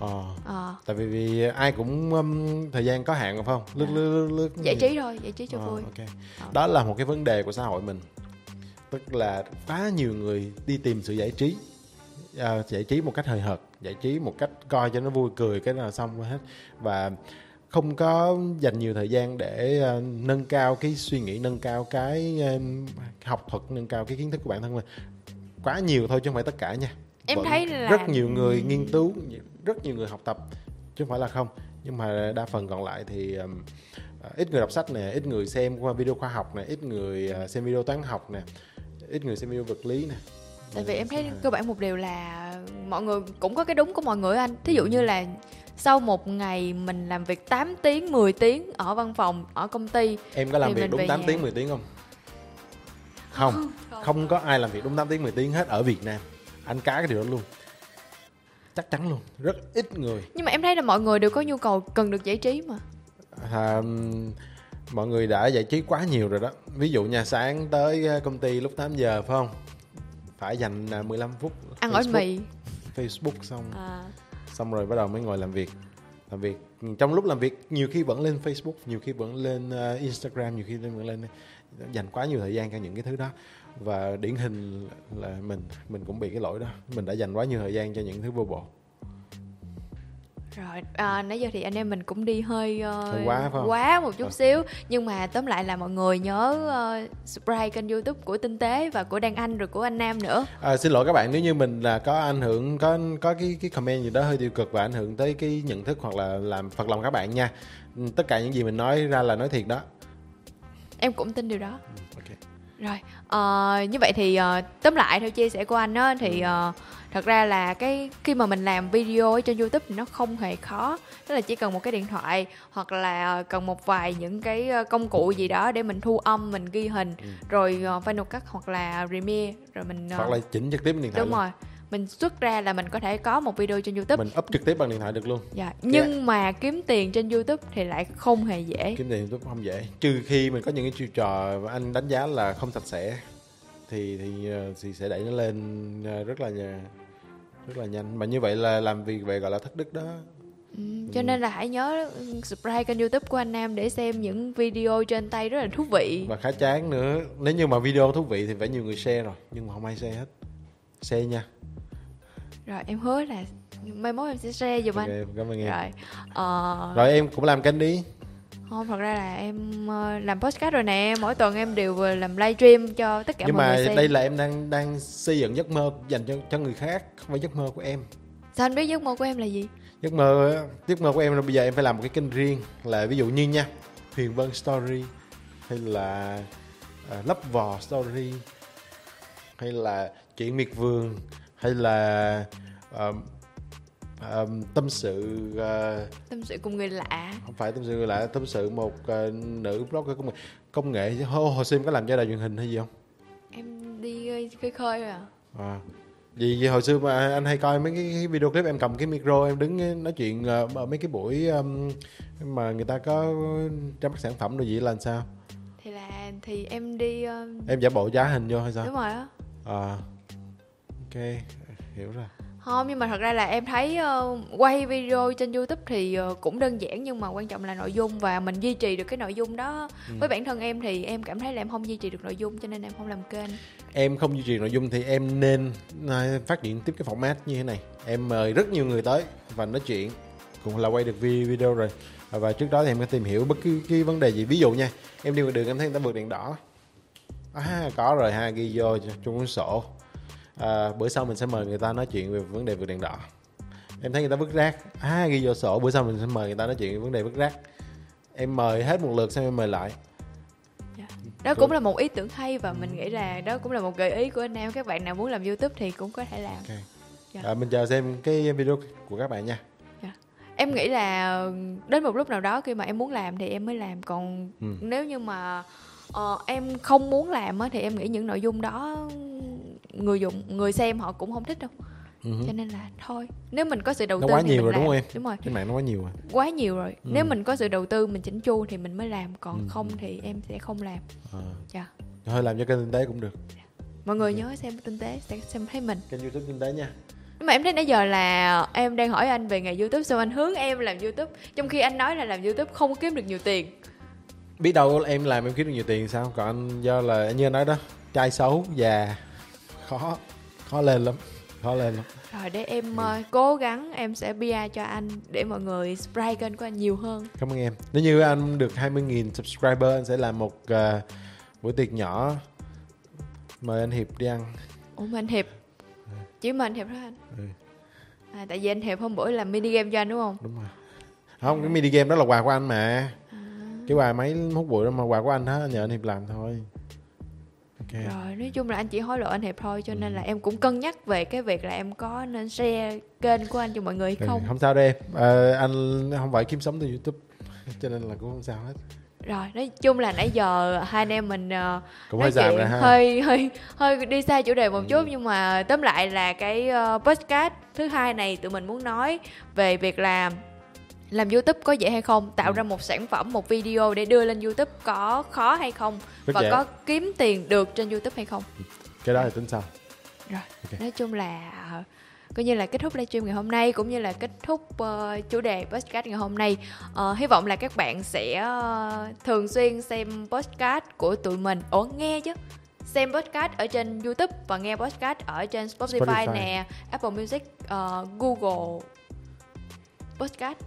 ờ. À. tại vì, vì ai cũng um, thời gian có hạn phải không? Lướt à. lướt lướt giải trí thôi giải trí cho à, vui. okay. à. đó là một cái vấn đề của xã hội mình. Tức là quá nhiều người đi tìm sự giải trí. À, giải trí một cách hời hợt giải trí một cách coi cho nó vui cười cái là xong hết. Và không có dành nhiều thời gian để uh, nâng cao cái suy nghĩ nâng cao cái uh, học thuật nâng cao cái kiến thức của bản thân mình. Quá nhiều thôi chứ không phải tất cả nha. Em Vẫn thấy là rất nhiều người nghiên cứu rất nhiều người học tập chứ không phải là không. Nhưng mà đa phần còn lại thì um, ít người đọc sách nè ít người xem qua video khoa học nè ít người uh, xem video toán học nè ít người xem video vật lý nè. Tại vì em thấy cơ bản một điều là mọi người cũng có cái đúng của mọi người anh. Thí dụ như là sau một ngày mình làm việc 8 tiếng 10 tiếng ở văn phòng ở công ty em có làm việc đúng 8 nhà. tiếng 10 tiếng không? Không. Không, không có ai làm việc đúng 8 tiếng 10 tiếng hết ở Việt Nam. Anh cá cái điều đó luôn chắc chắn luôn. Rất ít người. Nhưng mà em thấy là mọi người đều có nhu cầu cần được giải trí mà. À, mọi người đã giải trí quá nhiều rồi đó. Ví dụ nhà sáng tới ờ, công ty lúc 8 giờ phải không? Phải dành 15 à, phút ăn ở mì Facebook xong. À. xong rồi bắt đầu mới ngồi làm việc. Làm việc trong lúc làm việc nhiều khi vẫn lên Facebook nhiều khi vẫn lên uh, Instagram nhiều khi vẫn lên dành quá nhiều thời gian cho những cái thứ đó và điển hình là mình mình cũng bị cái lỗi đó. Mình đã dành quá nhiều thời gian cho những thứ vô bổ. Rồi à, nãy giờ thì anh em mình cũng đi hơi, uh, hơi quá, quá một chút ừ. xíu. Nhưng mà tóm lại là mọi người nhớ uh, subscribe kênh youtube của tinh tế và của đan anh rồi của anh nam nữa. À, xin lỗi các bạn nếu như mình là có ảnh hưởng có có cái cái comment gì đó hơi tiêu cực và ảnh hưởng tới cái nhận thức hoặc là làm phật lòng các bạn nha. Tất cả những gì mình nói ra là nói thiệt đó. Em cũng tin điều đó. Ừ, okay. rồi uh, như vậy thì uh, tóm lại theo chia sẻ của anh á thì uh, thật ra là cái khi mà mình làm video ở trên youtube thì nó không hề khó tức là chỉ cần một cái điện thoại hoặc là cần một vài những cái ờ, công cụ gì đó để mình thu âm mình ghi hình ừ. rồi uh, final cut hoặc là premiere rồi mình uh, hoặc là chỉnh trực tiếp điện thoại đúng luôn. rồi mình xuất ra là mình có thể có một video trên youtube. Mình up trực tiếp bằng điện thoại được luôn. Dạ nhưng yeah. mà kiếm tiền trên youtube thì lại không hề dễ. Kiếm tiền youtube không dễ. Trừ khi mình có những cái chiêu trò mà anh đánh giá là không sạch sẽ thì thì ờ, thì sẽ đẩy nó lên ờ, rất là rất là nhanh. Mà như vậy là làm việc về gọi là thất đức đó. Ừ, cho ừ. nên là hãy nhớ subscribe kênh youtube của anh Nam để xem những video trên tay rất là thú vị. Và khá chán nữa. Nếu như mà video thú vị thì phải nhiều người share rồi nhưng mà không ai share hết. Share nha rồi em hứa là mai mốt em sẽ share giùm okay, anh. cảm ơn em. Rồi uh... rồi em cũng làm kênh đi. không thật ra là em ờ, làm podcast rồi nè mỗi tuần em đều làm livestream cho tất cả nhưng mọi mà người xem. đây là em đang đang xây dựng giấc mơ dành cho cho người khác không phải giấc mơ của em. Sao anh biết giấc mơ của em là gì? Giấc mơ giấc mơ của em là bây giờ em phải làm một cái kênh riêng là ví dụ như nha huyền vân story hay là uh, lấp vò story hay là chuyện miệt vườn hay là uh, um, tâm sự uh, tâm sự cùng người lạ. không phải tâm sự người lạ tâm sự một uh, nữ blogger công nghệ công nghệ. Hồi, hồi xưa em có làm cho đài truyền hình hay gì không? Em đi khơi khơi rồi à à. Vì, vì hồi xưa mà anh hay coi mấy cái video clip em cầm cái micro em đứng nói chuyện uh, ở mấy cái buổi um, mà người ta có ra mắt sản phẩm rồi gì là làm sao? Thì là thì em đi um... em giả bộ giá hình vô hay sao? Đúng rồi á. À ok hiểu rồi. Không nhưng mà thật ra là em thấy uh, quay video trên youtube thì uh, cũng đơn giản nhưng mà quan trọng là nội dung và mình duy trì được cái nội dung đó. Ừ. với bản thân em thì em cảm thấy là em không duy trì được nội dung cho nên em không làm kênh. Em không duy trì nội dung thì em nên uh, phát triển tiếp cái format như thế này. Em mời rất nhiều người tới và nói chuyện. Cũng là quay được video rồi. Và trước đó thì em có tìm hiểu bất cứ cái vấn đề gì. Ví dụ nha em đi ngoài đường em thấy người ta vượt đèn đỏ. À, có rồi ha ghi vô trong cuốn sổ à, bữa sau mình sẽ mời người ta nói chuyện về vấn đề vượt đèn đỏ em thấy người ta vứt rác à ghi vô sổ bữa sau mình sẽ mời người ta nói chuyện về vấn đề vứt rác em mời hết một lượt xong em mời lại dạ. đó cũng là một ý tưởng hay và mình nghĩ là đó cũng là một gợi ý của anh em các bạn nào muốn làm youtube thì cũng có thể làm okay. dạ. à, mình chờ xem cái video của các bạn nha dạ. em nghĩ là đến một lúc nào đó khi mà em muốn làm thì em mới làm còn ừ. nếu như mà uh, em không muốn làm á thì em nghĩ những nội dung đó người dùng người xem họ cũng không thích đâu. Uh-huh. cho nên là thôi nếu mình có sự đầu nó tư quá thì nhiều rồi làm. đúng không em? Đúng rồi. Trên mạng nó quá nhiều rồi. Quá nhiều rồi. Ừ. nếu mình có sự đầu tư mình chỉnh chu thì mình mới làm còn ừ. không thì em sẽ không làm. À. dạ. Thôi làm cho kênh tinh tế cũng được. Mọi người okay. nhớ xem tinh tế sẽ xem thấy mình. Kênh youtube tinh tế nha. Nhưng mà em thấy nãy giờ là em đang hỏi anh về nghề youtube xong anh hướng em làm youtube. Trong khi anh nói là làm youtube không kiếm được nhiều tiền. Biết đâu em làm em kiếm được nhiều tiền sao? Còn anh do là như anh nói đó trai xấu già khó. Khó lên lắm. Khó lên lắm. Rồi để em uh, cố gắng em sẽ bia cho anh để mọi người subscribe kênh của anh nhiều hơn. Cảm ơn em. Nếu như anh được 20.000 subscriber anh sẽ làm một uh, buổi tiệc nhỏ. Mời anh hiệp đi ăn. Ủa mà anh hiệp. Ừ. chỉ mời anh hiệp thôi anh. Ừ. à, tại vì anh hiệp hôm bữa làm mini game cho anh đúng không? Đúng rồi. Không cái mini game đó là quà của anh mà. Cái quà máy hút bụi đó mà quà của anh hết nhờ anh hiệp làm thôi okay. rồi nói chung là anh chỉ hối lộ anh hiệp thôi cho ừ. nên là em cũng cân nhắc về cái việc là em có nên share kênh của anh cho mọi người hay không ừ, không sao đâu em à, anh không phải kiếm sống từ youtube cho nên là cũng không sao hết rồi nói chung là nãy giờ hai anh em mình uh, cũng hơi dài ha. hơi hơi hơi đi xa chủ đề một ừ. chút nhưng mà tóm lại là cái uh, podcast thứ hai này tụi mình muốn nói về việc làm làm youtube có dễ hay không? Tạo ừ. ra một sản phẩm một video để đưa lên youtube có khó hay không? Rất và dễ. có kiếm tiền được trên youtube hay không? Cái đó thì tính sau rồi okay. nói chung là coi như là kết thúc livestream ngày hôm nay cũng như là kết thúc uh, chủ đề podcast ngày hôm nay. Uh, hy vọng là các bạn sẽ uh, thường xuyên xem podcast của tụi mình. Ủa nghe chứ. Xem podcast ở trên YouTube và nghe podcast ở trên Spotify, Spotify. nè, Apple Music, uh, Google Podcast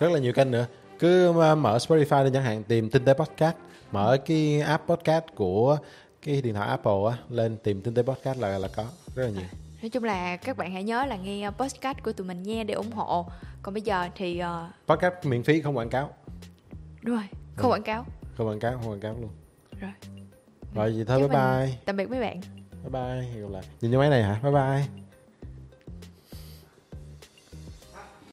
rất là nhiều kênh nữa. Cứ mở Spotify lên chẳng hạn tìm tinh tế podcast. Mở cái app podcast của cái điện thoại Apple á lên tìm tinh tế podcast là là có. Rất là nhiều. Nói chung là các bạn hãy nhớ là nghe podcast của tụi mình nghe để ủng hộ. Còn bây giờ thì uh... podcast miễn phí không quảng cáo. Đúng rồi không ừ. quảng cáo. Không quảng cáo không quảng cáo luôn. Rồi. Rồi vậy thôi bye bye. Tạm biệt mấy bạn. Bye bye gặp lại. Nhìn cho máy này hả? Bye bye